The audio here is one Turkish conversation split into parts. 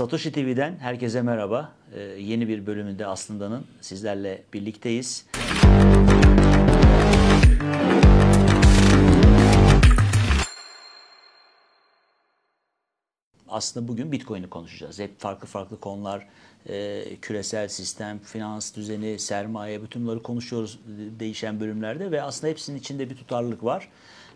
Satoshi TV'den herkese merhaba. Ee, yeni bir bölümünde Aslında'nın sizlerle birlikteyiz. Aslında bugün Bitcoin'i konuşacağız. Hep farklı farklı konular, e, küresel sistem, finans düzeni, sermaye, bütün bunları konuşuyoruz değişen bölümlerde ve aslında hepsinin içinde bir tutarlılık var.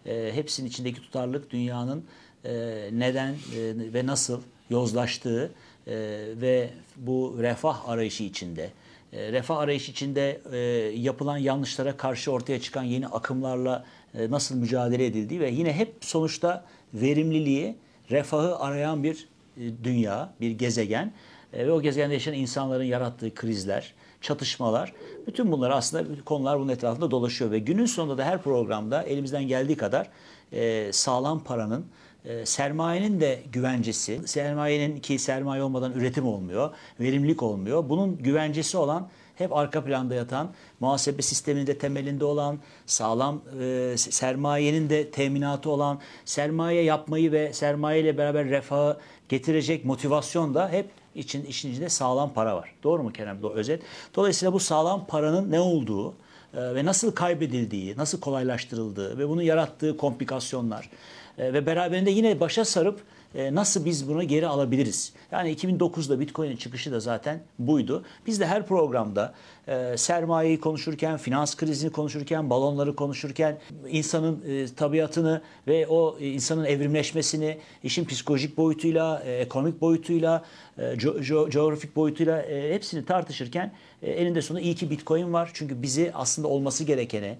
E, hepsinin içindeki tutarlılık dünyanın e, neden e, ve nasıl yozlaştığı e, ve bu refah arayışı içinde, e, refah arayışı içinde e, yapılan yanlışlara karşı ortaya çıkan yeni akımlarla e, nasıl mücadele edildiği ve yine hep sonuçta verimliliği, refahı arayan bir e, dünya, bir gezegen. E, ve o gezegende yaşayan insanların yarattığı krizler, çatışmalar, bütün bunlar aslında konular bunun etrafında dolaşıyor. Ve günün sonunda da her programda elimizden geldiği kadar e, sağlam paranın, e, sermayenin de güvencesi, sermayenin ki sermaye olmadan üretim olmuyor, verimlilik olmuyor. Bunun güvencesi olan hep arka planda yatan, muhasebe sisteminde temelinde olan, sağlam e, sermayenin de teminatı olan, sermaye yapmayı ve sermaye ile beraber refahı getirecek motivasyon da hep için işin içinde sağlam para var. Doğru mu Kerem? Doğru, özet. Dolayısıyla bu sağlam paranın ne olduğu e, ve nasıl kaybedildiği, nasıl kolaylaştırıldığı ve bunun yarattığı komplikasyonlar e, ve beraberinde yine başa sarıp e, nasıl biz bunu geri alabiliriz? Yani 2009'da Bitcoin'in çıkışı da zaten buydu. Biz de her programda e, sermayeyi konuşurken, finans krizini konuşurken, balonları konuşurken, insanın tabiatını ve o insanın evrimleşmesini, işin psikolojik boyutuyla, ekonomik boyutuyla, e, co- co- coğrafik boyutuyla hepsini tartışırken e, eninde sonunda iyi ki Bitcoin var. Çünkü bizi aslında olması gerekene,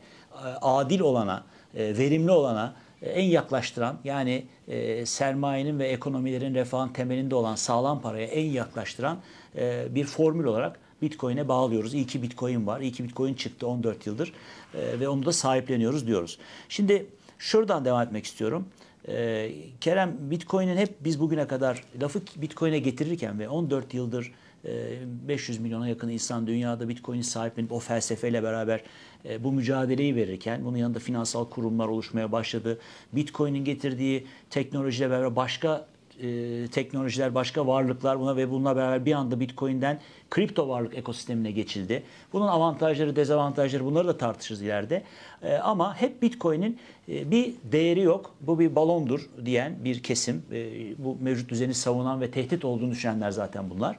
adil olana, verimli olana, en yaklaştıran yani e, sermayenin ve ekonomilerin refahın temelinde olan sağlam paraya en yaklaştıran e, bir formül olarak Bitcoin'e bağlıyoruz. İyi ki Bitcoin var. İyi ki Bitcoin çıktı 14 yıldır e, ve onu da sahipleniyoruz diyoruz. Şimdi şuradan devam etmek istiyorum. E, Kerem Bitcoin'in hep biz bugüne kadar lafı Bitcoin'e getirirken ve 14 yıldır 500 milyona yakın insan dünyada Bitcoin'i sahiplenip o felsefeyle beraber bu mücadeleyi verirken bunun yanında finansal kurumlar oluşmaya başladı. Bitcoin'in getirdiği teknolojiyle beraber başka e, teknolojiler, başka varlıklar buna ve bununla beraber bir anda Bitcoin'den kripto varlık ekosistemine geçildi. Bunun avantajları, dezavantajları bunları da tartışırız ileride. E, ama hep Bitcoin'in e, bir değeri yok. Bu bir balondur diyen bir kesim. E, bu mevcut düzeni savunan ve tehdit olduğunu düşünenler zaten bunlar.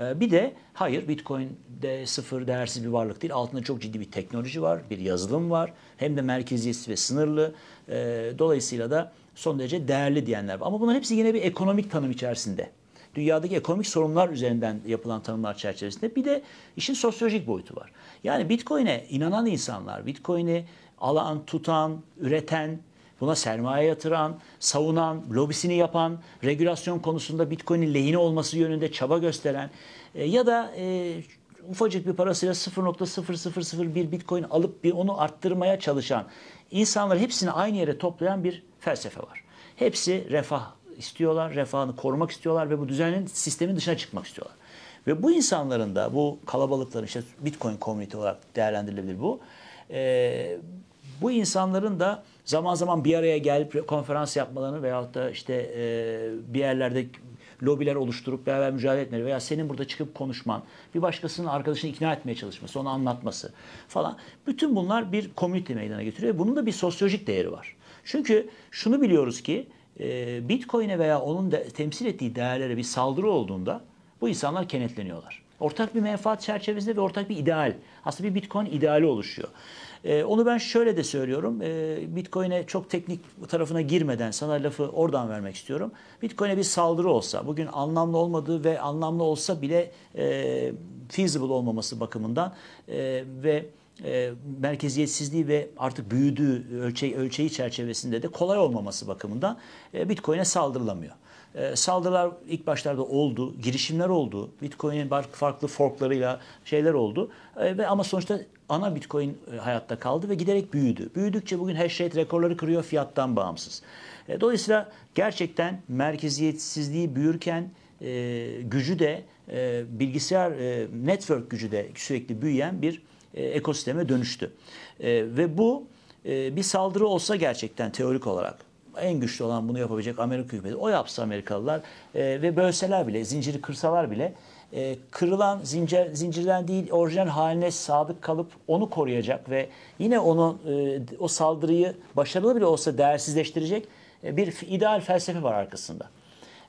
Ee, bir de hayır Bitcoin de sıfır değersiz bir varlık değil. Altında çok ciddi bir teknoloji var, bir yazılım var. Hem de merkeziyetsiz ve sınırlı. Ee, dolayısıyla da son derece değerli diyenler var. Ama bunların hepsi yine bir ekonomik tanım içerisinde. Dünyadaki ekonomik sorunlar üzerinden yapılan tanımlar çerçevesinde bir de işin sosyolojik boyutu var. Yani Bitcoin'e inanan insanlar, Bitcoin'i alan, tutan, üreten, buna sermaye yatıran, savunan, lobisini yapan, regülasyon konusunda Bitcoin'in lehine olması yönünde çaba gösteren e, ya da e, ufacık bir parasıyla 0.0001 Bitcoin alıp bir onu arttırmaya çalışan insanlar hepsini aynı yere toplayan bir felsefe var. Hepsi refah istiyorlar, refahını korumak istiyorlar ve bu düzenin sistemin dışına çıkmak istiyorlar. Ve bu insanların da bu kalabalıkların işte Bitcoin komünite olarak değerlendirilebilir bu. E, bu insanların da zaman zaman bir araya gelip konferans yapmalarını veyahut da işte e, bir yerlerde lobiler oluşturup beraber mücadele etmeleri veya senin burada çıkıp konuşman, bir başkasının arkadaşını ikna etmeye çalışması, onu anlatması falan. Bütün bunlar bir komünite meydana getiriyor. Bunun da bir sosyolojik değeri var. Çünkü şunu biliyoruz ki e, Bitcoin'e veya onun de, temsil ettiği değerlere bir saldırı olduğunda bu insanlar kenetleniyorlar. Ortak bir menfaat çerçevesinde ve ortak bir ideal. Aslında bir Bitcoin ideali oluşuyor. Ee, onu ben şöyle de söylüyorum. Ee, Bitcoin'e çok teknik tarafına girmeden sana lafı oradan vermek istiyorum. Bitcoin'e bir saldırı olsa, bugün anlamlı olmadığı ve anlamlı olsa bile e, feasible olmaması bakımından e, ve e, merkeziyetsizliği ve artık büyüdüğü ölçeği, ölçeği çerçevesinde de kolay olmaması bakımından e, Bitcoin'e saldırılamıyor. E, saldırılar ilk başlarda oldu, girişimler oldu. Bitcoin'in farklı forklarıyla şeyler oldu. E, ve ama sonuçta ana Bitcoin e, hayatta kaldı ve giderek büyüdü. Büyüdükçe bugün hash rate rekorları kırıyor fiyattan bağımsız. E, dolayısıyla gerçekten merkeziyetsizliği büyürken e, gücü de bilgisayar network gücü de sürekli büyüyen bir ekosisteme dönüştü. Ve bu bir saldırı olsa gerçekten teorik olarak en güçlü olan bunu yapabilecek Amerika hükümeti. O yapsa Amerikalılar ve bölseler bile, zinciri kırsalar bile e, kırılan zincir, zincirden değil orijinal haline sadık kalıp onu koruyacak ve yine onu e, o saldırıyı başarılı bile olsa değersizleştirecek e, bir ideal felsefe var arkasında.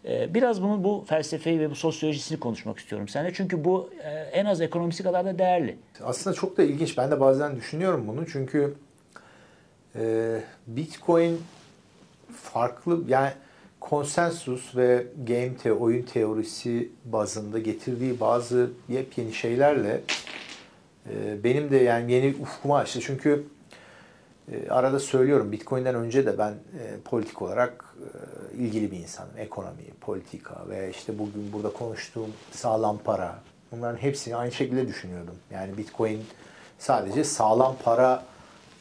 E, Biraz bunun bu felsefeyi ve bu sosyolojisini konuşmak istiyorum seninle. Çünkü bu e, en az ekonomisi kadar da değerli. Aslında çok da ilginç. Ben de bazen düşünüyorum bunu. Çünkü e, Bitcoin farklı yani konsensus ve game te oyun teorisi bazında getirdiği bazı yepyeni şeylerle e, benim de yani yeni ufkumu açtı. Çünkü e, arada söylüyorum Bitcoin'den önce de ben e, politik olarak e, ilgili bir insanım. Ekonomi, politika ve işte bugün burada konuştuğum sağlam para. Bunların hepsini aynı şekilde düşünüyordum. Yani Bitcoin sadece sağlam para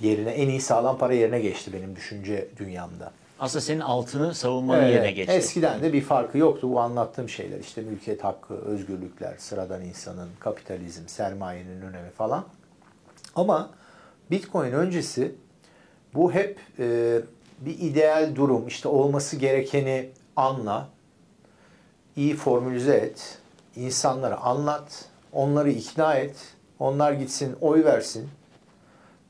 yerine en iyi sağlam para yerine geçti benim düşünce dünyamda. Aslında senin altını savunmanın Evet, yerine geçti. Eskiden de bir farkı yoktu. Bu anlattığım şeyler işte mülkiyet hakkı, özgürlükler, sıradan insanın, kapitalizm, sermayenin önemi falan. Ama Bitcoin öncesi bu hep e, bir ideal durum. İşte olması gerekeni anla, iyi formülize et, insanlara anlat, onları ikna et, onlar gitsin oy versin,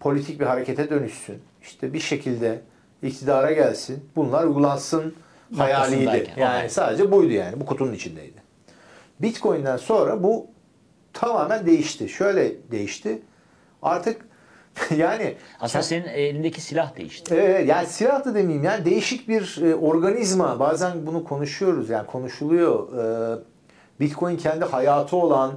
politik bir harekete dönüşsün. İşte bir şekilde iktidara gelsin, bunlar uygulansın hayaliydi. Yani sadece buydu yani, bu kutunun içindeydi. Bitcoin'den sonra bu tamamen değişti. Şöyle değişti. Artık yani Aslında senin elindeki silah değişti. Evet, yani silah da demeyeyim yani değişik bir e, organizma. Bazen bunu konuşuyoruz yani konuşuluyor. E, Bitcoin kendi hayatı olan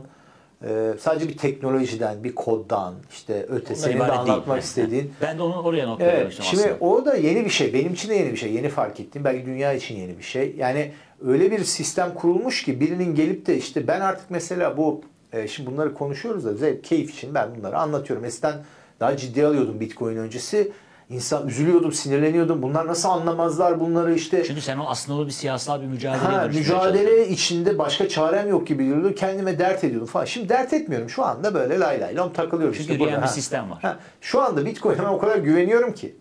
e, sadece bir teknolojiden, bir koddan işte ötesini de ibaret değil. anlatmak istediğin. Ben de onu oraya noktaya Evet, şimdi aslında. o da yeni bir şey. Benim için de yeni bir şey. Yeni fark ettim. Belki dünya için yeni bir şey. Yani öyle bir sistem kurulmuş ki birinin gelip de işte ben artık mesela bu e, şimdi bunları konuşuyoruz da zevk, keyif için ben bunları anlatıyorum. Eskiden daha ciddi alıyordum Bitcoin öncesi. İnsan üzülüyordum, sinirleniyordum. Bunlar nasıl anlamazlar bunları işte. Çünkü sen o aslında o bir siyasal bir mücadele Ha, mücadele içinde başka çarem yok gibi geliyordu. Kendime dert ediyordum falan. Şimdi dert etmiyorum. Şu anda böyle lay lay lam takılıyorum. Çünkü işte bir Ha. sistem var. Ha, şu anda Bitcoin'e o kadar güveniyorum ki.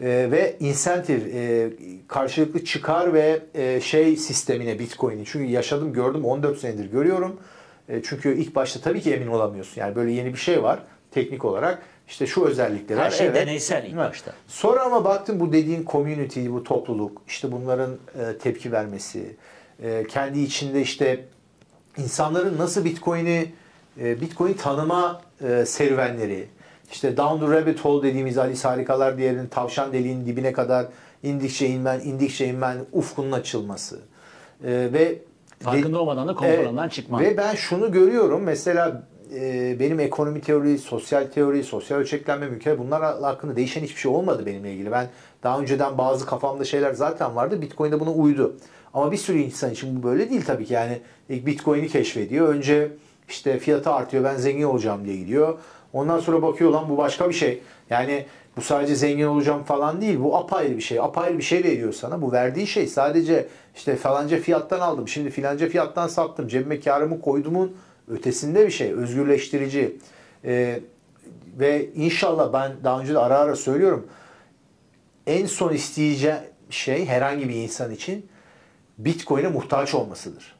Ee, ve insentif, e, karşılıklı çıkar ve e, şey sistemine Bitcoin'i. Çünkü yaşadım, gördüm, 14 senedir görüyorum. E, çünkü ilk başta tabii ki emin olamıyorsun. Yani böyle yeni bir şey var teknik olarak. İşte şu özellikleri Her şey Evet. deneysel ilk başta. Sonra ama baktım bu dediğin community, bu topluluk, işte bunların e, tepki vermesi, e, kendi içinde işte insanların nasıl Bitcoin'i, e, Bitcoin tanıma e, serüvenleri, işte down the rabbit hole dediğimiz Alice Harikalar diğerinin tavşan deliğinin dibine kadar indikçe inmen, indikçe inmen ufkunun açılması. E, ve Farkında olmadan da konforundan çıkman. Ve ben şunu görüyorum mesela e, benim ekonomi teori, sosyal teori, sosyal ölçeklenme, mülkiyet bunlar hakkında değişen hiçbir şey olmadı benimle ilgili. Ben daha önceden bazı kafamda şeyler zaten vardı. Bitcoin de buna uydu. Ama bir sürü insan için bu böyle değil tabii ki. Yani ilk Bitcoin'i keşfediyor. Önce işte fiyatı artıyor ben zengin olacağım diye gidiyor. Ondan sonra bakıyor lan bu başka bir şey. Yani bu sadece zengin olacağım falan değil. Bu apayrı bir şey. Apayrı bir şey veriyor sana. Bu verdiği şey sadece işte falanca fiyattan aldım. Şimdi filanca fiyattan sattım. Cebime karımı koydumun ötesinde bir şey. Özgürleştirici. Ee, ve inşallah ben daha önce de ara ara söylüyorum. En son isteyeceğim şey herhangi bir insan için Bitcoin'e muhtaç olmasıdır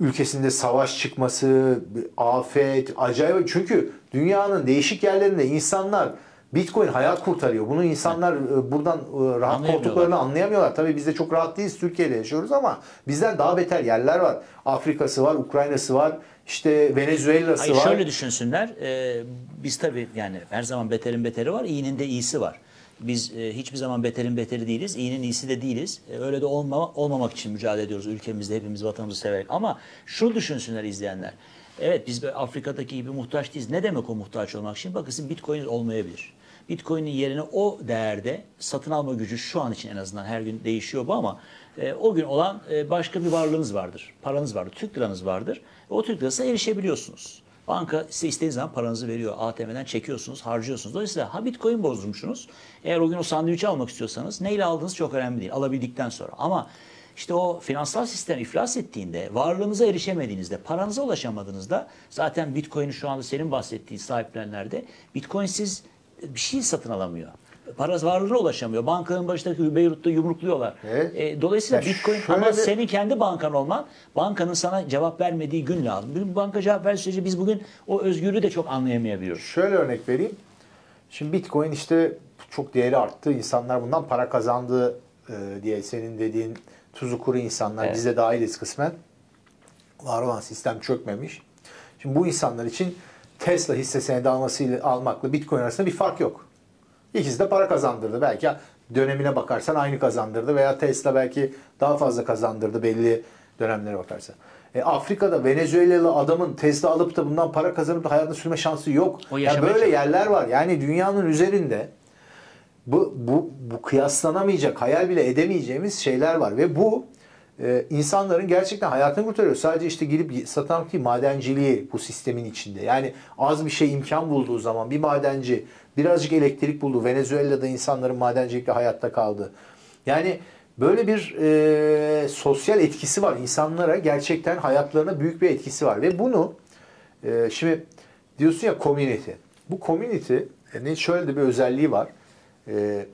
ülkesinde savaş çıkması, afet, acayip. Çünkü dünyanın değişik yerlerinde insanlar Bitcoin hayat kurtarıyor. Bunu insanlar e, buradan e, rahat koltuklarını anlayamıyorlar. Tabii biz de çok rahat değiliz. Türkiye'de yaşıyoruz ama bizden daha beter yerler var. Afrika'sı var, Ukrayna'sı var, işte Venezuela'sı Hayır var. şöyle düşünsünler. e, biz tabii yani her zaman beterin beteri var, iyinin de iyisi var. Biz e, hiçbir zaman beterin beteri değiliz, iyinin iyisi de değiliz. E, öyle de olma, olmamak için mücadele ediyoruz ülkemizde hepimiz vatanımızı severek. Ama şunu düşünsünler izleyenler. Evet biz Afrika'daki gibi muhtaç değiliz. Ne demek o muhtaç olmak? Şimdi bakın Bitcoin olmayabilir. Bitcoin'in yerine o değerde satın alma gücü şu an için en azından her gün değişiyor bu ama e, o gün olan e, başka bir varlığınız vardır. Paranız vardır, Türk liranız vardır. Ve o Türk lirasına erişebiliyorsunuz. Banka size istediğiniz zaman paranızı veriyor. ATM'den çekiyorsunuz, harcıyorsunuz. Dolayısıyla ha Bitcoin bozdurmuşsunuz. Eğer o gün o sandviçi almak istiyorsanız neyle aldığınız çok önemli değil. Alabildikten sonra. Ama işte o finansal sistem iflas ettiğinde, varlığınıza erişemediğinizde, paranıza ulaşamadığınızda zaten Bitcoin'i şu anda senin bahsettiğin sahiplenenlerde Bitcoin'siz bir şey satın alamıyor. parası varlığına ulaşamıyor. Bankanın başındaki Beyrut'ta yumrukluyorlar. Evet. E, dolayısıyla Ya Bitcoin ama bir- senin kendi bankan olman bankanın sana cevap vermediği gün lazım. Bir banka cevap verdiği sürece biz bugün o özgürlüğü de çok anlayamayabiliyoruz. Şöyle örnek vereyim. Şimdi Bitcoin işte çok değeri arttı. İnsanlar bundan para kazandı e, diye senin dediğin tuzu kuru insanlar Evet. biz de dahiliz kısmen. Var olan sistem çökmemiş. Şimdi bu insanlar için Tesla hisse senedi almasıyla almakla Bitcoin arasında bir fark yok. İkisi de para kazandırdı. Belki dönemine bakarsan aynı kazandırdı veya Tesla belki daha fazla kazandırdı belli dönemlere bakarsan. E, Afrika'da Venezuelalı adamın Tesla alıp da bundan para kazanıp da hayatını sürme şansı yok. O Ya yaşamaya böyle çalışıyor. yerler var. Yani dünyanın üzerinde bu, bu, bu kıyaslanamayacak, hayal bile edemeyeceğimiz şeyler var. Ve bu e, insanların gerçekten hayatını kurtarıyor. Sadece işte girip satan değil, madenciliği bu sistemin içinde. Yani az bir şey imkan bulduğu zaman bir madenci birazcık elektrik buldu. Venezuela'da insanların madencilikle hayatta kaldı. Yani böyle bir e, sosyal etkisi var. İnsanlara gerçekten hayatlarına büyük bir etkisi var. Ve bunu e, şimdi diyorsun ya community. Bu community'nin şöyle de bir özelliği var. E,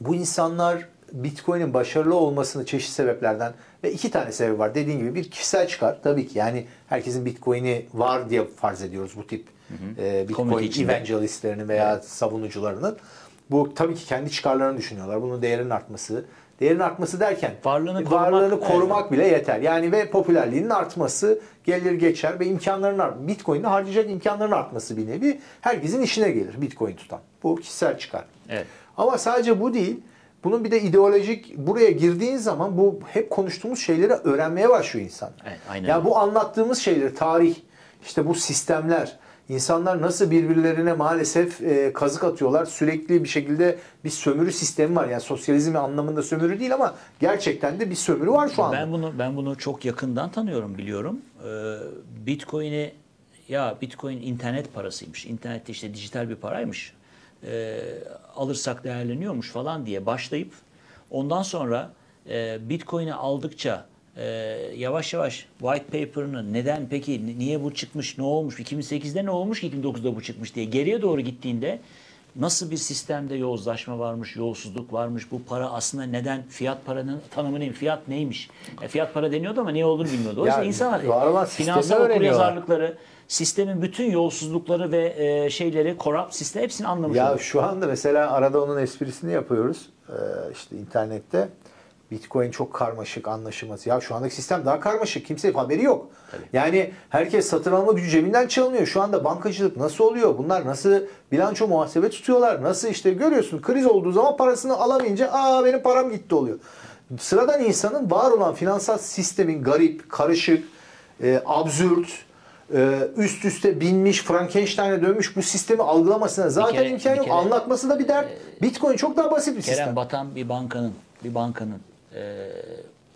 bu insanlar Bitcoin'in başarılı olmasını çeşitli sebeplerden ve iki tane sebep var. Dediğim gibi bir kişisel çıkar tabii ki yani herkesin Bitcoin'i var diye farz ediyoruz bu tip e, Bitcoin Community içinde. evangelistlerinin veya savunucularının. Bu tabii ki kendi çıkarlarını düşünüyorlar. Bunun değerinin artması. Değerinin artması derken Varlığını korumak, varlığını evet. korumak bile yeter. Yani ve popülerliğinin artması gelir geçer ve imkanların art Bitcoin'de harcayacak imkanların artması bir nevi herkesin işine gelir Bitcoin tutan. Bu kişisel çıkar. Evet. Ama sadece bu değil. Bunun bir de ideolojik buraya girdiğin zaman bu hep konuştuğumuz şeyleri öğrenmeye başlıyor insan. Evet, aynen Ya öyle. bu anlattığımız şeyler, tarih, işte bu sistemler, insanlar nasıl birbirlerine maalesef e, kazık atıyorlar. Sürekli bir şekilde bir sömürü sistemi var. Yani sosyalizm anlamında sömürü değil ama gerçekten de bir sömürü var şu anda. Ben bunu ben bunu çok yakından tanıyorum, biliyorum. Ee, Bitcoin'i ya Bitcoin internet parasıymış. İnternette işte dijital bir paraymış. Ee, alırsak değerleniyormuş falan diye başlayıp ondan sonra e, Bitcoin'i aldıkça e, yavaş yavaş white paper'ını neden peki ni- niye bu çıkmış ne olmuş 2008'de ne olmuş ki 2009'da bu çıkmış diye geriye doğru gittiğinde nasıl bir sistemde yozlaşma varmış, yolsuzluk varmış, bu para aslında neden, fiyat paranın tanımı neymiş, fiyat neymiş? E, fiyat para deniyordu ama ne olduğunu bilmiyordu. O yüzden insanlar finansal okuryazarlıkları, sistemin bütün yolsuzlukları ve e, şeyleri, corrupt sistem hepsini anlamış Ya oluyor. şu anda mesela arada onun esprisini yapıyoruz. Ee, işte internette. Bitcoin çok karmaşık anlaşılması. Ya şu andaki sistem daha karmaşık. Kimse haberi yok. Yani herkes satın alma gücü cebinden çalınıyor. Şu anda bankacılık nasıl oluyor? Bunlar nasıl bilanço muhasebe tutuyorlar? Nasıl işte görüyorsun kriz olduğu zaman parasını alamayınca aa benim param gitti oluyor. Sıradan insanın var olan finansal sistemin garip, karışık, e, absürt, e, üst üste binmiş, Frankenstein'e dönmüş bu sistemi algılamasına zaten kere- imkan yok. kere- Anlatması da bir dert. Bitcoin çok daha basit bir Kerem sistem. batan bir bankanın, bir bankanın e,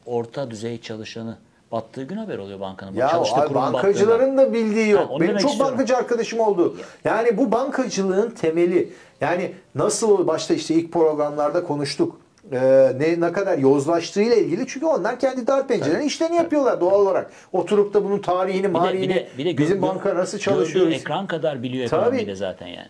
orta düzey çalışanı battığı gün haber oluyor bankanın. Ya çalıştığı abi bankacıların da bildiği yok. Ha, Benim çok istiyorum. bankacı arkadaşım oldu. Yani bu bankacılığın temeli. Yani nasıl başta işte ilk programlarda konuştuk. Ee, ne ne kadar yozlaştığıyla ilgili çünkü onlar kendi dar pencerelerini işlerini yapıyorlar doğal olarak. Oturup da bunun tarihini, Bir de, marihini, bir de, bir de bizim banka nasıl gördüğü çalışıyor. ekran kadar biliyor ekonomiyi de zaten yani.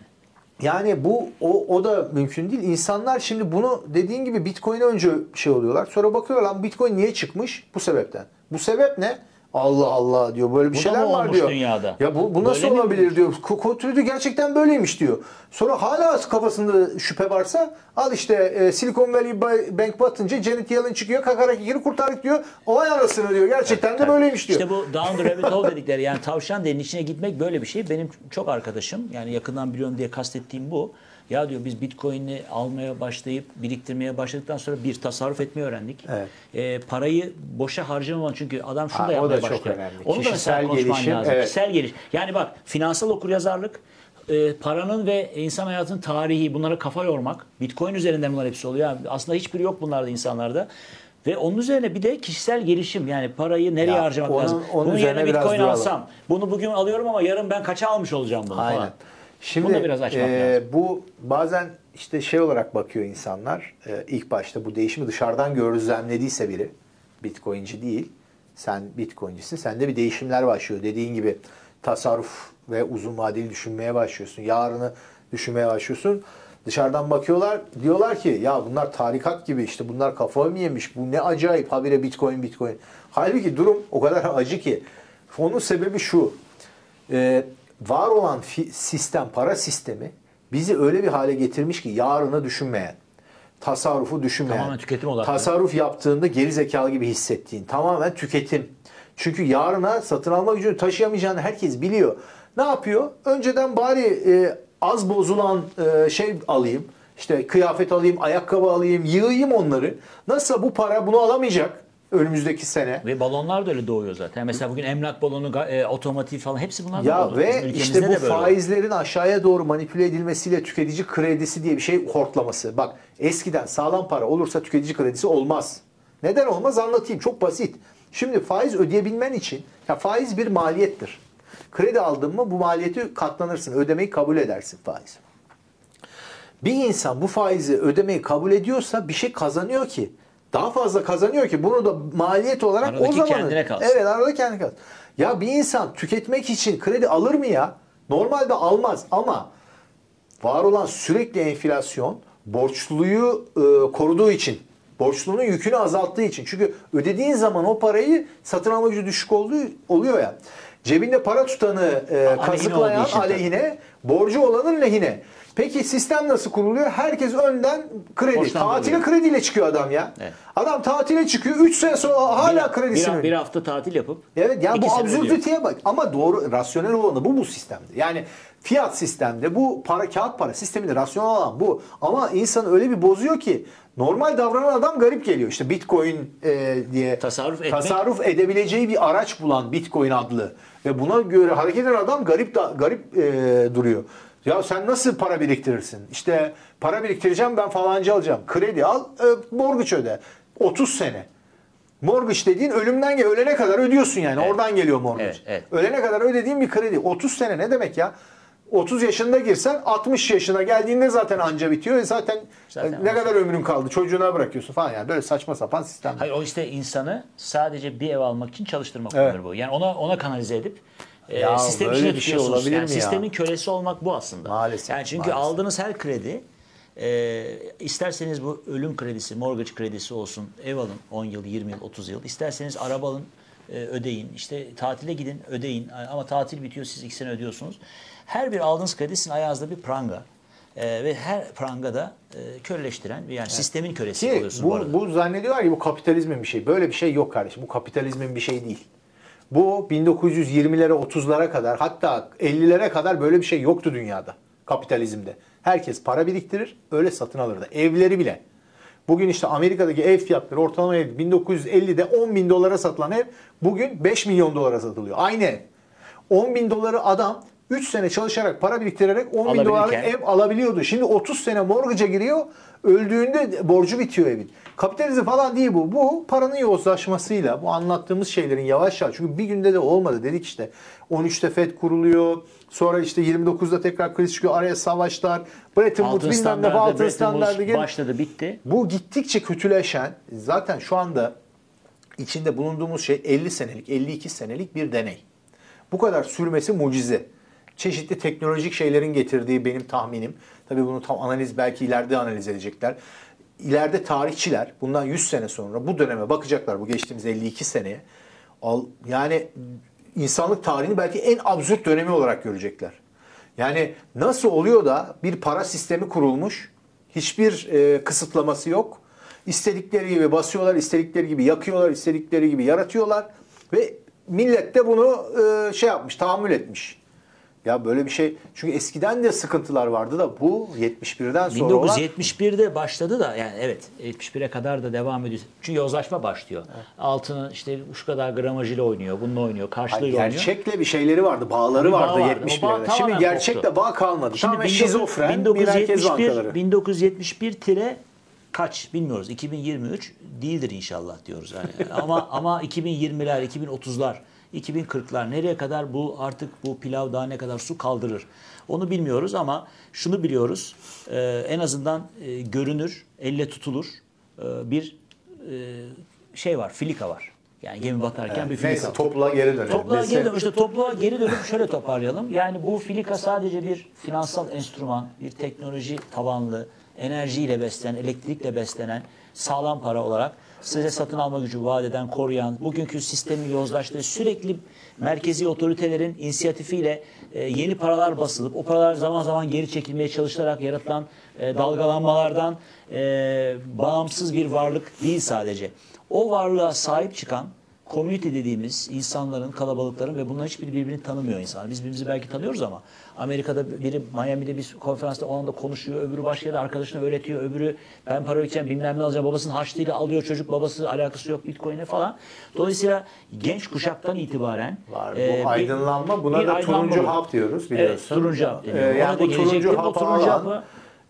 Yani bu o, o da mümkün değil. İnsanlar şimdi bunu dediğin gibi Bitcoin'e önce şey oluyorlar. Sonra bakıyorlar lan Bitcoin niye çıkmış? Bu sebepten. Bu sebep ne? Allah Allah diyor. Böyle bir Bu şeyler var diyor. dünyada? Ya bu, bu nasıl Böyle mi olabilir diyor. Ko- Kontrolü gerçekten böyleymiş diyor. Sonra hala kafasında şüphe varsa al işte e, Silicon Valley Bank batınca Janet Yellen çıkıyor. Kakarak ikini kurtardık diyor. O ay anasını diyor. Gerçekten de böyleymiş diyor. İşte bu down the rabbit hole dedikleri yani tavşan derinin içine gitmek böyle bir şey. Benim çok arkadaşım yani yakından biliyorum diye kastettiğim bu. Ya diyor biz Bitcoin'i almaya başlayıp biriktirmeye başladıktan sonra bir tasarruf etmeyi öğrendik. Evet. Ee, parayı boşa harcamamak çünkü adam şunu Ha, da o yapmaya da çok başlıyor. önemli. Onu da mesela Kişisel konuşman gelişim, lazım. evet. Kişisel geliş. Yani bak finansal okuryazarlık e, paranın ve insan hayatının tarihi bunlara kafa yormak. Bitcoin üzerinden bunlar hepsi oluyor. Yani aslında hiçbiri yok bunlarda insanlarda. Ve onun üzerine bir de kişisel gelişim yani parayı nereye Ya, harcamak onun- lazım. onun Bunun üzerine yerine Bitcoin alsam bunu bugün alıyorum ama yarın ben kaça almış olacağım bunu Aynen. falan. Şimdi Bunu da biraz açmak e, lazım. bu bazen işte şey olarak bakıyor insanlar. E, ilk başta bu değişimi dışarıdan gözlemlediyse biri Bitcoin'ci değil. Sen Bitcoin'cisin. Sende bir değişimler başlıyor. Dediğin gibi tasarruf ve uzun vadeli düşünmeye başlıyorsun. Yarını düşünmeye başlıyorsun. Dışarıdan bakıyorlar diyorlar ki ya bunlar tarikat gibi işte bunlar kafayı mı yemiş bu ne acayip habire bitcoin bitcoin. Halbuki durum o kadar acı ki. Onun sebebi şu. Ee, var olan sistem para sistemi bizi öyle bir hale getirmiş ki yarını düşünmeyen tasarrufu düşünmeyen, Tamamen tüketim odaklı. tasarruf yaptığında geri zekalı gibi hissettiğin, tamamen tüketim. Çünkü yarına satın alma gücünü taşıyamayacağını herkes biliyor. Ne yapıyor? Önceden bari e, az bozulan e, şey alayım, işte kıyafet alayım, ayakkabı alayım, yığayım onları. Nasılsa bu para bunu alamayacak önümüzdeki sene. Ve balonlar da öyle doğuyor zaten. Mesela bugün emlak balonu, e, otomotiv falan hepsi bunlar Ya. Bizim ve işte bu faizlerin aşağıya doğru manipüle edilmesiyle tüketici kredisi diye bir şey hortlaması. Bak eskiden sağlam para olursa tüketici kredisi olmaz. Neden olmaz anlatayım. Çok basit. Şimdi faiz ödeyebilmen için ya faiz bir maliyettir. Kredi aldın mı bu maliyeti katlanırsın. Ödemeyi kabul edersin faiz. Bir insan bu faizi ödemeyi kabul ediyorsa bir şey kazanıyor ki. Daha fazla kazanıyor ki bunu da maliyet olarak o Aradaki zaman kendine kalsın. Evet arada kendine kalsın. Ya bir insan tüketmek için kredi alır mı ya? Normalde almaz ama var olan sürekli enflasyon borçluyu e, koruduğu için, borçlunun yükünü azalttığı için. Çünkü ödediğin zaman o parayı satın alma gücü düşük olduğu oluyor ya. Cebinde para tutanı e, Aleyhine kazıklayan tabii. aleyhine, borcu olanın lehine. Peki sistem nasıl kuruluyor? Herkes önden kredi. Borçtan Tatile krediyle çıkıyor adam ya. Evet. Adam tatile çıkıyor. 3 sene sonra hala bir, kredisini bir, bir hafta tatil yapıp Evet yani bu absürtiteye bak. Ama doğru rasyonel olanı bu bu sistemde. Yani fiyat sistemde bu para kağıt para sisteminde rasyonel olan bu. Ama insan öyle bir bozuyor ki normal davranan adam garip geliyor. İşte Bitcoin e, diye Tasarruf etmek- tasarruf edebileceği bir araç bulan Bitcoin adlı ve buna göre hareket eden adam garip da, garip e, duruyor. Ya sen nasıl para biriktirirsin? İşte para biriktireceğim ben falancı alacağım. Kredi al, e, mortgage öde. 30 sene. Mortgage dediğin ölümden gel ölene kadar ödüyorsun yani. Evet. Oradan geliyor mortgage. Evet, evet. Ölene kadar ödediğin bir kredi. 30 sene ne demek ya? 30 yaşında girsen 60 yaşına geldiğinde zaten anca bitiyor. E zaten, Zaten e, ne kadar ömrün kaldı? Çocuğuna bırakıyorsun falan yani. Böyle saçma sapan sistem. Hayır o işte insanı sadece bir ev almak için çalıştırmak Evet. bu. Yani ona ona kanalize edip Ya sistem içine bir şey olabilir yani mi ya? sistemin kölesi olmak bu aslında. Maalesef, Yani çünkü maalesef. aldığınız her kredi e, isterseniz bu ölüm kredisi, mortgage kredisi olsun, ev alın 10 yıl, 20 yıl, 30 yıl. İsterseniz araba alın, e, ödeyin. İşte tatile gidin, ödeyin. Ama tatil bitiyor, siz iki sene ödüyorsunuz. Her bir aldığınız kredi sizin ayağınızda bir pranga. E, ve her pranga da e, köleleştiren, yani sistemin kölesi Ki oluyorsunuz bu, arada. bu, bu zannediyorlar ki bu kapitalizmin bir şeyi. Böyle bir şey yok kardeşim. Bu kapitalizmin bir şey değil. Bu 1920'lere 30'lara kadar hatta 50'lere kadar böyle bir şey yoktu dünyada kapitalizmde. Herkes para biriktirir öyle satın alırdı. Evleri bile. Bugün işte Amerika'daki ev fiyatları ortalama ev 1950'de 10 bin dolara satılan ev bugün 5 milyon dolara satılıyor. Aynı ev. 10 bin doları adam 3 sene çalışarak para biriktirerek 10 bin dolarlık ev alabiliyordu. Şimdi 30 sene mortgage'a giriyor. Öldüğünde borcu bitiyor evin. Kapitalizm falan değil bu. Bu paranın yozlaşmasıyla bu anlattığımız şeylerin yavaş yavaş. Çünkü bir günde de olmadı dedik işte. 13'te FED kuruluyor. Sonra işte 29'da tekrar kriz çıkıyor. Araya savaşlar. Bretton Woods bilmem ne altın standardı. gel- başladı, bitti. bu gittikçe kötüleşen zaten şu anda içinde bulunduğumuz şey 50 senelik, 52 senelik bir deney. Bu kadar sürmesi mucize. Çeşitli teknolojik şeylerin getirdiği benim tahminim. Tabii bunu tam analiz belki ileride analiz edecekler. İleride tarihçiler bundan 100 sene sonra bu döneme bakacaklar bu geçtiğimiz 52 seneye. Al, yani insanlık tarihini belki en absürt dönemi olarak görecekler. Yani nasıl oluyor da bir para sistemi kurulmuş, hiçbir e, kısıtlaması yok. İstedikleri gibi basıyorlar, istedikleri gibi yakıyorlar, istedikleri gibi yaratıyorlar ve millet de bunu e, şey yapmış, tahammül etmiş. Ya böyle bir şey çünkü eskiden de sıkıntılar vardı da bu 71'den sonra olan 1971'de başladı da yani evet 71'e kadar da devam ediyor. Çünkü yozlaşma başlıyor. Altını işte şu kadar gramajıyla oynuyor, bununla oynuyor, Hayır, karşılığıyla oynuyor. gerçekle bir şeyleri vardı, bağları Bir bağ vardı vardı. O 71'de. bağ Şimdi gerçekle koptu. bağ kalmadı. Şimdi Tamamen 19- şizofren bir merkez bankaları. 1971 tire kaç bilmiyoruz. 2023 değildir inşallah diyoruz yani. ama ama 2020'ler, 2030'lar, 2040'lar nereye kadar bu artık bu pilav daha ne kadar su kaldırır? Onu bilmiyoruz ama şunu biliyoruz. e, en azından e, görünür, elle tutulur e, bir e, şey var, filika var. Yani gemi batarken Evet. bir filika. Neyse topluluğa geri dönelim. Topluğa Mesela- geri dön. İşte topluğa geri dönüp şöyle toparlayalım. Yani bu filika sadece bir finansal enstrüman, bir teknoloji tabanlı, enerjiyle beslenen, elektrikle beslenen sağlam para olarak size satın alma gücü vaat eden, koruyan, bugünkü sistemin yozlaştığı sürekli merkezi otoritelerin inisiyatifiyle e, yeni paralar basılıp o paralar zaman zaman geri çekilmeye çalışılarak yaratılan e, dalgalanmalardan e, bağımsız bir varlık değil sadece. O varlığa sahip çıkan community dediğimiz insanların, kalabalıkların ve bunların hiçbiri birbirini tanımıyor insanlar. Biz birbirimizi belki tanıyoruz ama Amerika'da biri Miami'de bir konferansta o anda konuşuyor, öbürü başka yerde arkadaşına öğretiyor, öbürü ben para ödeyeceğim bilmem ne alacağım, babasının harçlığıyla alıyor çocuk, babası alakası yok Bitcoin'e falan. Dolayısıyla genç kuşaktan itibaren Var. Bu e, aydınlanma buna bir da turuncu hap diyoruz biliyorsun. Evet, turuncu hap deniyor. Ee, yani bu turuncu Bu hapı turuncu hapı-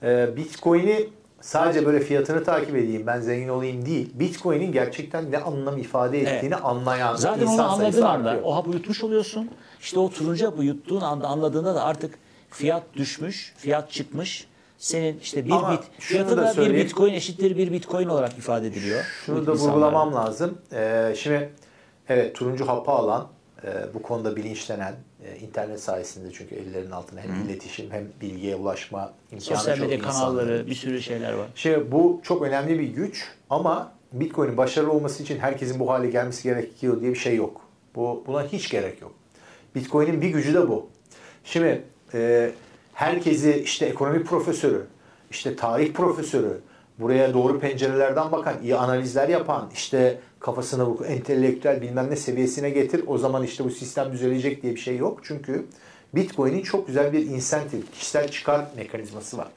e, Bitcoin'i sadece böyle fiyatını takip edeyim ben zengin olayım değil. Bitcoin'in gerçekten ne anlam ifade ettiğini anlayan Zaten insan onu anladığın anda artıyor. o hapı yutmuş oluyorsun. İşte o turuncu hapı yuttuğun anda anladığında da artık fiyat düşmüş, fiyat çıkmış. Senin işte bir Ama bit fiyatı da da bir bitcoin eşittir bir bitcoin olarak ifade ediliyor. Şunu da vurgulamam lazım. Ee, şimdi evet turuncu hapı alan, e, bu konuda bilinçlenen, e, internet sayesinde çünkü ellerinin altında hem iletişim hem bilgiye ulaşma imkanı Sosyal çok medya insanların. kanalları, bir sürü şeyler var. Şey bu çok önemli bir güç ama Bitcoin'in başarılı olması için herkesin bu hale gelmesi gerekiyor diye bir şey yok. Bu buna hiç gerek yok. Bitcoin'in bir gücü de bu. Şimdi e, herkesi işte ekonomi profesörü, işte tarih profesörü, buraya doğru pencerelerden bakan, iyi analizler yapan, işte kafasına bu entelektüel bilmem ne seviyesine getir. O zaman işte bu sistem düzelecek diye bir şey yok. Çünkü Bitcoin'in çok güzel bir insentif, kişisel çıkar mekanizması var.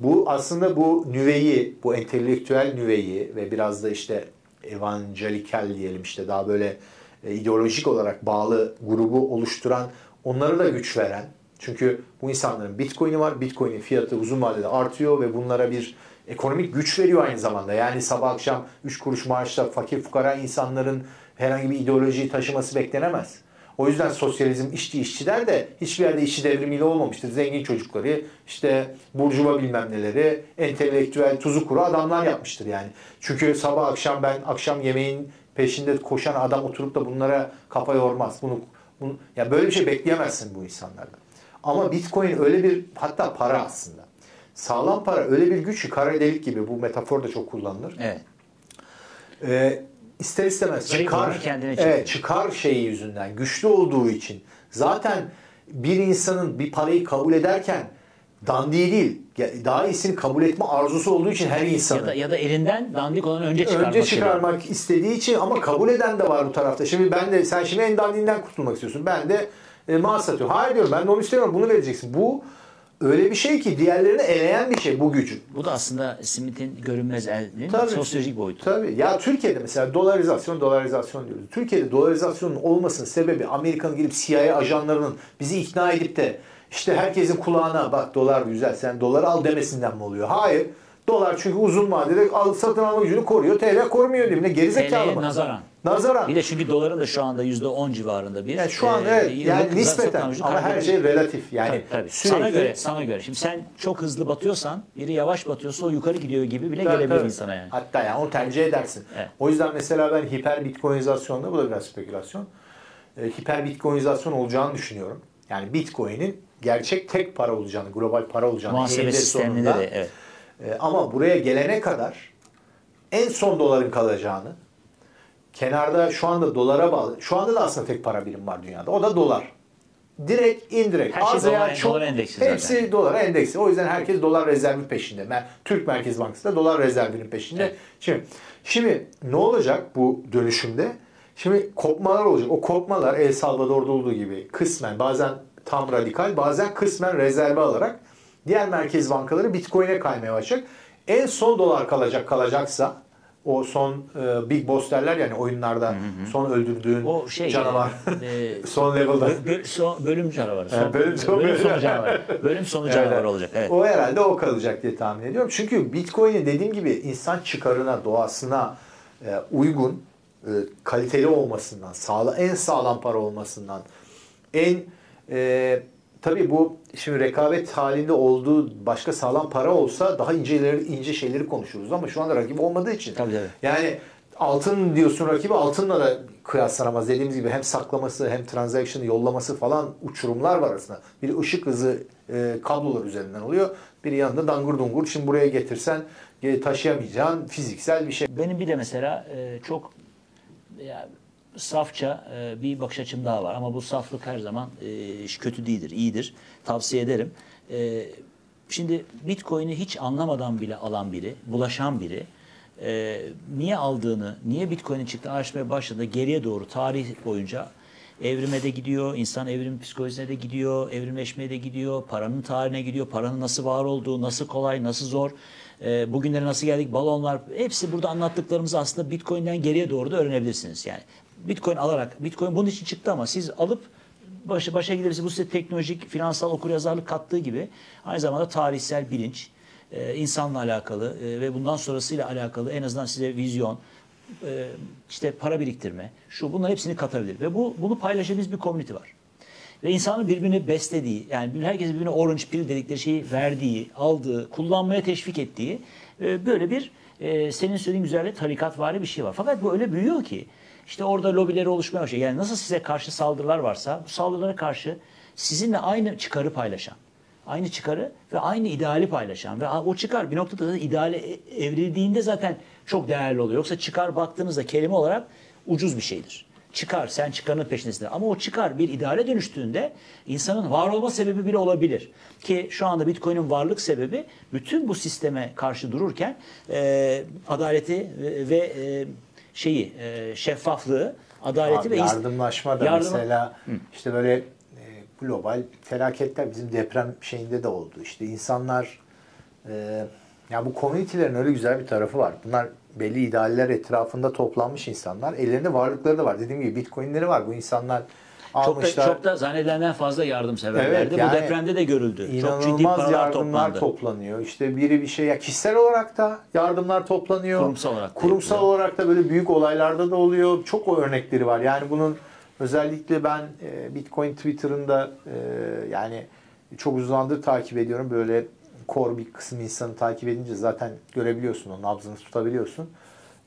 Bu aslında bu nüveyi, bu entelektüel nüveyi ve biraz da işte evangelikal diyelim işte daha böyle e, ideolojik olarak bağlı grubu oluşturan, onlara da güç veren. Çünkü bu insanların Bitcoin'i var. Bitcoin'in fiyatı uzun vadede artıyor ve bunlara bir ekonomik güç veriyor aynı zamanda. Yani sabah akşam 3 kuruş maaşla fakir fukara insanların herhangi bir ideolojiyi taşıması beklenemez. O yüzden sosyalizm işçi işçi der de hiçbir yerde işçi devrimiyle olmamıştır. Zengin çocukları, işte burjuva bilmem neleri, entelektüel tuzu kuru adamlar yapmıştır yani. Çünkü sabah akşam ben akşam yemeğin peşinde koşan adam oturup da bunlara kafa yormaz. Bunu, bunu ya böyle bir şey bekleyemezsin bu insanlardan. Ama Bitcoin öyle bir hatta para aslında. Sağlam para öyle bir güç ki kara delik gibi bu metafor da çok kullanılır. Evet. Ee, ister istemez Direkt çıkar, kendine çekiyor. evet, çıkar şeyi yüzünden güçlü olduğu için zaten bir insanın bir parayı kabul ederken dandiği değil daha iyisini kabul etme arzusu olduğu için her insanın Ya da, ya da elinden dandik olanı önce çıkarmak. önce çıkarmak istediği için ama kabul eden de var bu tarafta. Şimdi ben de sen şimdi en dandiğinden kurtulmak istiyorsun. Ben de e, mal satıyorum. Hayır diyorum ben de onu istemiyorum. Bunu vereceksin. Bu öyle bir şey ki diğerlerini eleyen bir şey bu gücün. Bu da aslında Smith'in görünmez elinin Tabii. sosyolojik boyutu. Tabii. Ya Türkiye'de mesela dolarizasyon, dolarizasyon diyoruz. Türkiye'de dolarizasyonun olmasının sebebi Amerika'nın gelip CIA ajanlarının bizi ikna edip de işte herkesin kulağına bak dolar güzel sen doları al demesinden mi oluyor? Hayır. Dolar çünkü uzun vadede al, satın alma gücünü koruyor. TL korumuyor diye. Ne gerizekalı mı? nazaran. Nazaran. Bir de çünkü doların da şu anda %10 civarında bir. Yani şu an e, evet yani nispeten ama her şey relatif. Yani Tabii, tabii. sürekli Sana göre, sana göre. Şimdi sen çok hızlı batıyorsan, biri yavaş batıyorsa o yukarı gidiyor gibi bile Tabii, gelebilir tabii. insana yani. Hatta yani onu tercih edersin. Evet. O yüzden mesela ben hiper bitcoinizasyonda bu da biraz spekülasyon. E, hiper bitcoinizasyon olacağını düşünüyorum. Yani bitcoin'in gerçek tek para olacağını, global para olacağını Muhasebe sisteminde de evet. E, ama buraya gelene kadar en son doların kalacağını, kenarda şu anda dolara bağlı. Şu anda da aslında tek para birim var dünyada. O da dolar. Direkt, indirekt. Her şey dolar- çok, dolar endeksi zaten. Hepsi dolara endeksi. O yüzden herkes dolar rezervi peşinde. Türk Merkez Bankası da dolar rezervinin peşinde. Evet. Şimdi, şimdi ne olacak bu dönüşümde? Şimdi kopmalar olacak. O kopmalar El Salvador'da olduğu gibi kısmen bazen tam radikal bazen kısmen rezerve alarak diğer merkez bankaları Bitcoin'e kaymaya başlayacak. En son dolar kalacak kalacaksa o son e, Big Boss derler yani oyunlarda son öldürdüğün O şey canavar e, son level'da. bö- son- bölüm canavarı. Son, Evet, bölüm son- bölüm sonu canavarı. Bölüm sonu canavarı Evet. olacak. Evet. O herhalde o kalacak diye tahmin ediyorum. Çünkü Bitcoin'in dediğim gibi insan çıkarına, doğasına e, uygun, e, kaliteli olmasından, sağla, en sağlam para olmasından, en e, tabii bu şimdi rekabet halinde olduğu başka sağlam para olsa daha inceleri ince şeyleri konuşuruz ama şu anda rakip olmadığı için. Tabii, tabii. Yani altın diyorsun rakibi altınla da kıyaslanamaz. Dediğimiz gibi hem saklaması hem transaction'ı yollaması falan uçurumlar var arasında. Bir ışık hızı e, kablolar üzerinden oluyor. Biri yanında dangur dungur. Şimdi buraya getirsen taşıyamayacağın fiziksel bir şey. Benim bir de mesela e, çok ya, safça e, bir bakış açım daha var. Ama bu saflık her zaman e, kötü değildir, iyidir. Tavsiye ederim. E, şimdi Bitcoin'i hiç anlamadan bile alan biri, bulaşan biri e, niye aldığını, niye Bitcoin'in çıktığını araştırmaya başladı geriye doğru tarih boyunca evrime de gidiyor, insan evrim psikolojisine de gidiyor, evrimleşmeye de gidiyor, paranın tarihine gidiyor, paranın nasıl var olduğu, nasıl kolay, nasıl zor, e, bugünlere nasıl geldik, balonlar, hepsi burada anlattıklarımızı aslında Bitcoin'den geriye doğru da öğrenebilirsiniz. Yani Bitcoin alarak, Bitcoin bunun için çıktı ama siz alıp başa, başa gidersiniz. Bu size teknolojik, finansal okuryazarlık kattığı gibi aynı zamanda tarihsel bilinç, e, insanla alakalı e, ve bundan sonrasıyla alakalı en azından size vizyon, e, işte para biriktirme, şu bunların hepsini katabilir. Ve bu bunu paylaşabildiğimiz bir komünite var. Ve insanın birbirini beslediği, yani herkes birbirine orange pill dedikleri şeyi verdiği, aldığı, kullanmaya teşvik ettiği e, böyle bir e, senin söylediğin güzelle tarikat var bir şey var. Fakat bu öyle büyüyor ki işte orada lobileri oluşmaya başlıyor. Yani nasıl size karşı saldırılar varsa bu saldırılara karşı sizinle aynı çıkarı paylaşan, aynı çıkarı ve aynı ideali paylaşan ve o çıkar bir noktada da ideale e, evrildiğinde zaten çok değerli oluyor. Yoksa çıkar baktığınızda kelime olarak ucuz bir şeydir. Çıkar, sen çıkarının peşindesin. Ama o çıkar bir ideale dönüştüğünde insanın var olma sebebi bile olabilir. Ki şu anda Bitcoin'in varlık sebebi bütün bu sisteme karşı dururken e, adaleti ve, ve e, şeyi e, şeffaflığı, adaleti Abi ve yardımlaşma da Yardım- mesela işte böyle e, global felaketler bizim deprem şeyinde de oldu. İşte insanlar e, ya bu komünitelerin öyle güzel bir tarafı var. Bunlar belli idealler etrafında toplanmış insanlar. Ellerinde varlıkları da var. Dediğim gibi bitcoinleri var. Bu insanlar çok da, çok da zannedilenden fazla yardımseverlerdi. Evet, yani bu depremde de görüldü. Çok ciddi paralar yardımlar toplandı. toplanıyor. İşte biri bir şey ya kişisel olarak da yardımlar toplanıyor. Kurumsal olarak da Kurumsal yapılıyor. olarak da böyle büyük olaylarda da oluyor. Çok o örnekleri var. Yani bunun özellikle ben e, Bitcoin Twitter'ında e, yani çok uzun zamandır takip ediyorum. Böyle core bir kısım insanı takip edince zaten görebiliyorsun onun nabzını tutabiliyorsun.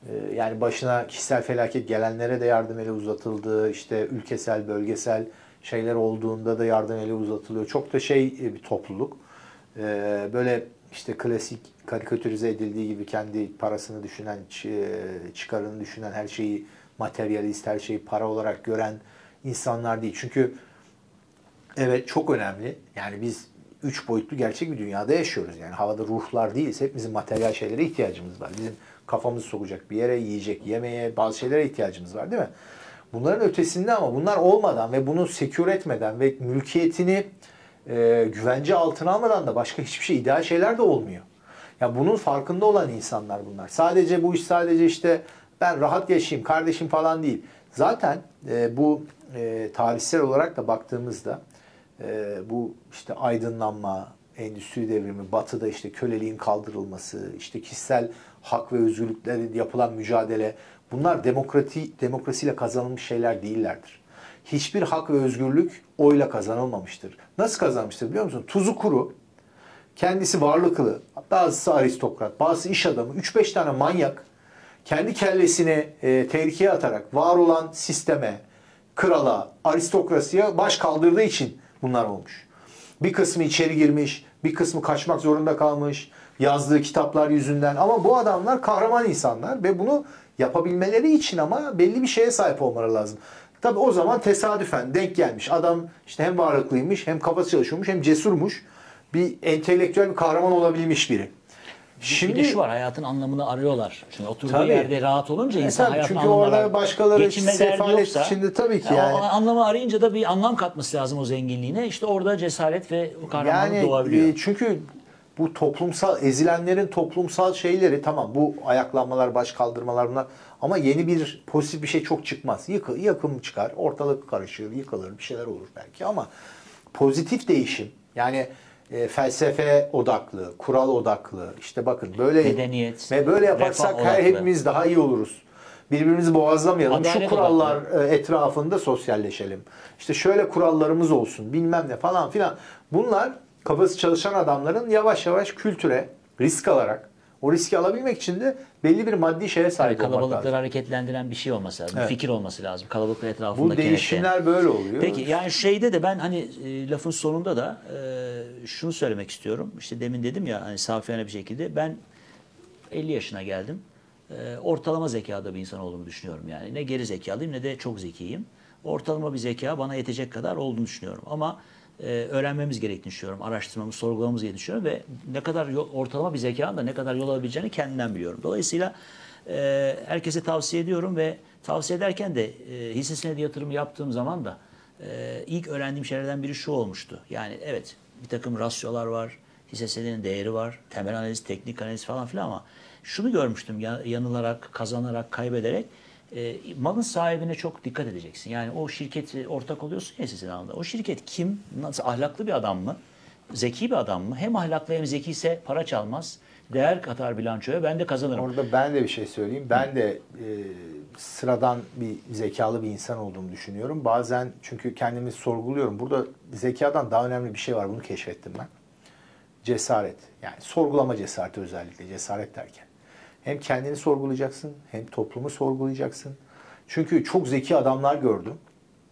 E, yani başına kişisel felaket gelenlere de yardım eli uzatıldı. İşte ülkesel, bölgesel şeyler olduğunda da yardım eli uzatılıyor. Çok da şey e, bir topluluk. E, böyle işte klasik karikatürize edildiği gibi kendi parasını düşünen, e, çıkarını düşünen, her şeyi materyalist, her şeyi para olarak gören insanlar değil. Çünkü evet çok önemli. Yani biz üç boyutlu gerçek bir dünyada yaşıyoruz. Yani havada ruhlar değiliz. Hepimizin materyal şeylere ihtiyacımız var. Bizim kafamızı sokacak bir yere, yiyecek, yemeğe, bazı şeylere ihtiyacımız var değil mi? Bunların ötesinde ama bunlar olmadan ve bunu sekür etmeden ve mülkiyetini e, güvence altına almadan da başka hiçbir şey ideal şeyler de olmuyor. Ya bunun farkında olan insanlar bunlar. Sadece bu iş sadece işte ben rahat yaşayayım kardeşim falan değil. Zaten e, bu e, tarihsel olarak da baktığımızda e, bu işte aydınlanma, endüstri devrimi, batıda işte köleliğin kaldırılması, işte kişisel hak ve özgürlükleri yapılan mücadele bunlar demokrati, demokrasiyle kazanılmış şeyler değillerdir. Hiçbir hak ve özgürlük oyla kazanılmamıştır. Nasıl kazanmıştır biliyor musun? Tuzu kuru, kendisi varlıklı, bazısı aristokrat, bazısı iş adamı, 3-5 tane manyak kendi kellesini e, tehlikeye atarak var olan sisteme, krala, aristokrasiye baş kaldırdığı için bunlar olmuş. Bir kısmı içeri girmiş, bir kısmı kaçmak zorunda kalmış yazdığı kitaplar yüzünden ama bu adamlar kahraman insanlar ve bunu yapabilmeleri için ama belli bir şeye sahip olmaları lazım. Tabi o zaman tesadüfen denk gelmiş. Adam işte hem varlıklıymış hem kafası çalışıyormuş hem cesurmuş. Bir entelektüel bir kahraman olabilmiş biri. Şimdi bir de şu var hayatın anlamını arıyorlar. Şimdi oturduğu Tabii. yerde rahat olunca insan tabii, hayatın çünkü orada başkaları sefalet yoksa, içinde tabii ki ya yani. O anlamı arayınca da bir anlam katması lazım o zenginliğine. İşte orada cesaret ve kahramanlık Yani doğabiliyor. e, çünkü bu toplumsal ezilenlerin toplumsal şeyleri tamam bu ayaklanmalar, baş kaldırmalar bunlar ama yeni bir pozitif bir şey çok çıkmaz. Yıkı, yakım çıkar, ortalık karışır, yıkılır, bir şeyler olur belki ama pozitif değişim yani e, felsefe odaklı, kural odaklı işte bakın böyle Medeniyet, ve böyle yaparsak her odaklı. hepimiz daha iyi oluruz. Birbirimizi boğazlamayalım. Şu Adalet kurallar e, etrafında sosyalleşelim. İşte şöyle kurallarımız olsun bilmem ne falan filan. Bunlar kafası çalışan adamların yavaş yavaş kültüre risk alarak O riski alabilmek için de belli bir maddi şeye Yani sahip olmak kalabalıkları lazım. hareketlendiren bir şey olması lazım. Evet. Bir fikir olması lazım. Kalabalıklar etrafında Bu değişimler böyle oluyor. Peki yani şeyde de ben hani e, lafın sonunda da e, şunu söylemek istiyorum. İşte demin dedim ya hani safiyane bir şekilde ben 50 yaşına geldim. E, ortalama zekada bir insan olduğumu düşünüyorum yani. Ne geri zekalıyım ne de çok zekiyim. Ortalama bir zeka bana yetecek kadar olduğunu düşünüyorum. Ama e, öğrenmemiz gerektiğini düşünüyorum. Araştırmamız, sorgulamamız gerektiğini düşünüyorum ve ne kadar yol, ortalama bir zekanın da ne kadar yol alabileceğini kendimden biliyorum. Dolayısıyla e, herkese tavsiye ediyorum ve tavsiye ederken de e, hisse senedi yatırımı yaptığım zaman da e, ilk öğrendiğim şeylerden biri şu olmuştu. Yani evet bir takım rasyolar var, hisse senedinin değeri var, temel analiz, teknik analiz falan filan ama şunu görmüştüm ya- yanılarak, kazanarak, kaybederek e, malın sahibine çok dikkat edeceksin. Yani o şirketi ortak oluyorsun ya senedi alanda. O şirket kim? Nasıl ahlaklı bir adam mı? Zeki bir adam mı? Hem ahlaklı hem zeki ise para çalmaz. Değer katar bilançoya ben de kazanırım. Orada ben de bir şey söyleyeyim. Ben de e, sıradan bir zekalı bir insan olduğumu düşünüyorum. Bazen çünkü kendimi sorguluyorum. Burada zekadan daha önemli bir şey var. Bunu keşfettim ben. Cesaret. Yani sorgulama cesareti özellikle. Cesaret derken. Hem kendini sorgulayacaksın hem toplumu sorgulayacaksın. Çünkü çok zeki adamlar gördüm.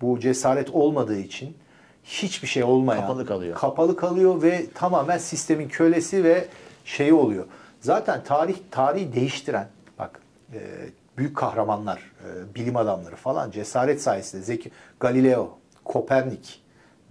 Bu cesaret olmadığı için hiçbir şey olmayan. Kapalı kalıyor. Kapalı kalıyor ve tamamen sistemin kölesi ve şeyi oluyor. Zaten tarih tarihi değiştiren bak e, büyük kahramanlar, e, bilim adamları falan cesaret sayesinde zeki Galileo, Kopernik,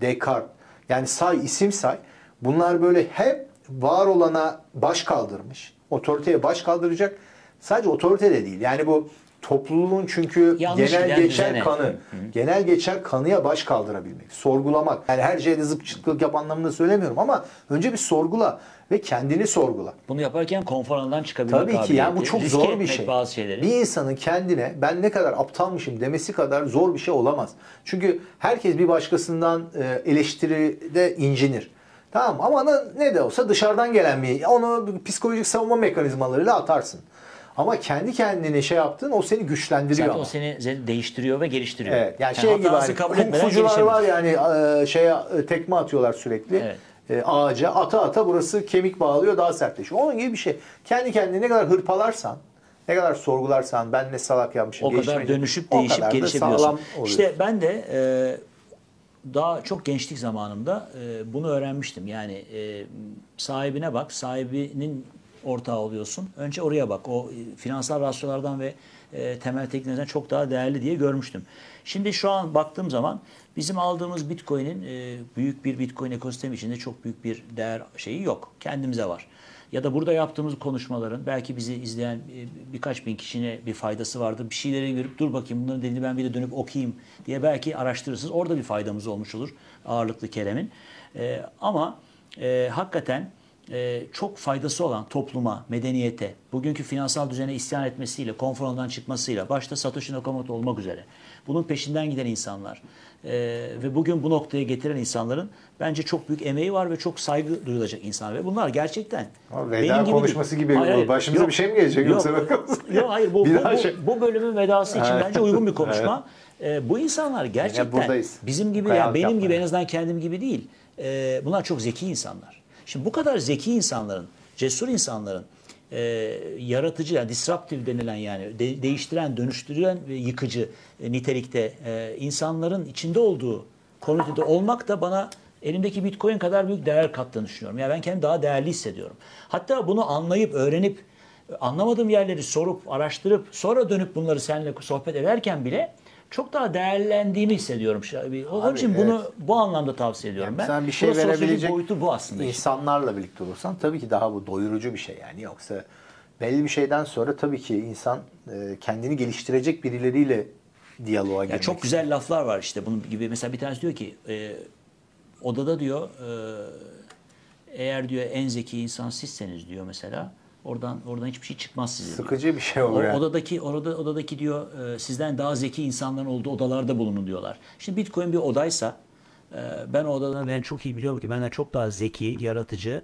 Descartes yani say isim say. Bunlar böyle hep var olana baş kaldırmış. Otoriteye baş kaldıracak. Sadece otorite de değil. Yani bu topluluğun çünkü Yanlış genel geçer düzene. kanı, genel geçer kanıya baş kaldırabilmek, sorgulamak. Yani her şeyde zıp çıtlık yap anlamında söylemiyorum ama önce bir sorgula ve kendini sorgula. Bunu yaparken konfor alanından çıkabilmek Tabii ki yani bu çok riske zor bir şey. bazı şeyleri. Bir insanın kendine ben ne kadar aptalmışım demesi kadar zor bir şey olamaz. Çünkü herkes bir başkasından e, eleştiride incinir. Tamam ama ne- de olsa dışarıdan gelen bir onu psikolojik savunma mekanizmalarıyla atarsın. Ama kendi kendine şey yaptığın o seni güçlendiriyor. Zaten ama. o seni değiştiriyor ve geliştiriyor. Evet. Yani şey gibi hani kabul kung fucular var yani e, şeye e, tekme atıyorlar sürekli. Evet. E, ağaca ata ata burası kemik bağlıyor daha sertleşiyor. Onun gibi bir şey. Kendi kendine ne kadar hırpalarsan, ne kadar sorgularsan ben ne salak yapmışım. O kadar dönüşüp değişip gelişebiliyorsun. İşte ben de e, daha çok gençlik zamanımda e, bunu öğrenmiştim. Yani e, sahibine bak, sahibinin ortağı oluyorsun. Önce oraya bak. O e, finansal rasyolardan ve e, temel tekniklerden çok daha değerli diye görmüştüm. Şimdi şu an baktığım zaman bizim aldığımız Bitcoin'in e, büyük bir Bitcoin ekosistemi içinde çok büyük bir değer şeyi yok. Kendimize var. Ya da burada yaptığımız konuşmaların belki bizi izleyen e, birkaç bin kişine bir faydası vardır. Bir şeyleri görüp dur bakayım bunların dediğini ben bir de dönüp okuyayım diye belki araştırırsınız. Orada bir faydamız olmuş olur ağırlıklı Kerem'in. E, ama e, hakikaten e, çok faydası olan topluma, medeniyete, bugünkü finansal düzene isyan etmesiyle, konfor alanından çıkmasıyla, başta Satoshi Nakamoto olmak üzere, bunun peşinden giden insanlar e, ve bugün bu noktaya getiren insanların bence çok büyük emeği var ve çok saygı duyulacak insanlar. Ve bunlar gerçekten Ama veda konuşması gibi başımıza bir şey mi gelecek yok, bakalım. Yok hayır bu, bu, bu, şey- bu bölümün vedası için bence uygun bir konuşma. E, bu insanlar gerçekten bizim gibi ya Kayalık benim gibi yapmaya. en azından kendim gibi değil. E, bunlar çok zeki insanlar. Şimdi bu kadar zeki insanların, cesur insanların e, yaratıcı yani disruptive denilen yani de- değiştiren, dönüştüren ve yıkıcı e, nitelikte e, insanların içinde olduğu komünitede olmak da bana elimdeki Bitcoin kadar büyük değer kattığını düşünüyorum. Yani ben kendimi daha değerli hissediyorum. Hatta bunu anlayıp, öğrenip, anlamadığım yerleri sorup, araştırıp, sonra dönüp bunları seninle sohbet ederken bile çok daha değerlendiğimi hissediyorum. Onun Abi, için bunu evet. bu anlamda tavsiye ediyorum Yani ben. sen bir şey verebilecek boyutu bu aslında. işte. insanlarla birlikte olursan tabii ki daha bu doyurucu bir şey yani yoksa belli bir şeyden sonra tabii ki insan e, kendini geliştirecek birileriyle diyaloğa Ya girmek. çok güzel laflar var işte bunun gibi. Mesela bir tanesi diyor ki e, odada diyor e, eğer diyor en zeki insan sizseniz diyor mesela oradan oradan hiçbir şey çıkmaz size. diyor. Sıkıcı bir şey O, olur yani. odadaki orada odadaki diyor e, sizden daha zeki insanların olduğu odalarda bulunun diyorlar. Şimdi Bitcoin bir odaysa e, ben o odadan ben çok iyi biliyorum ki benden çok daha zeki, yaratıcı,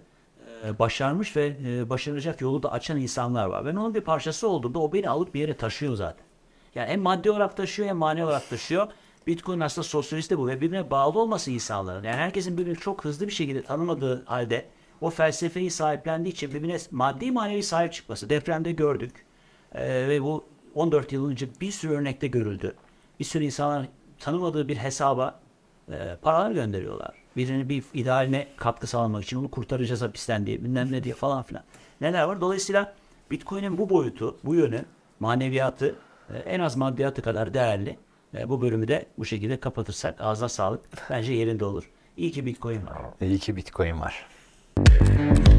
e, başarmış ve e, başaracak yolu da açan insanlar var. Ben onun bir parçası olduğumda o beni alıp bir yere taşıyor zaten. Yani hem maddi olarak taşıyor hem manevi olarak taşıyor. Bitcoin aslında sosyalist de bu ve birbirine bağlı olması insanların. Yani herkesin birbirini çok hızlı bir şekilde tanımadığı halde o felsefeyi sahiplendiği için birbirine maddi manevi sahip çıkması. Depremde gördük. Ee, ve bu 14 yıl önce bir sürü örnekte görüldü. Bir sürü insanlar tanımadığı bir hesaba e, paralar gönderiyorlar. Birinin bir idealine katkı sağlamak için onu kurtaracağız hapisten diye bilmem ne diye falan filan. Neler var? Dolayısıyla Bitcoin'in bu boyutu, bu yönü, maneviyatı e, en az maddiyatı kadar değerli. E, bu bölümü de bu şekilde kapatırsak ağzına sağlık. Bence yerinde olur. İyi ki Bitcoin var. İyi ki Bitcoin var. Thank you.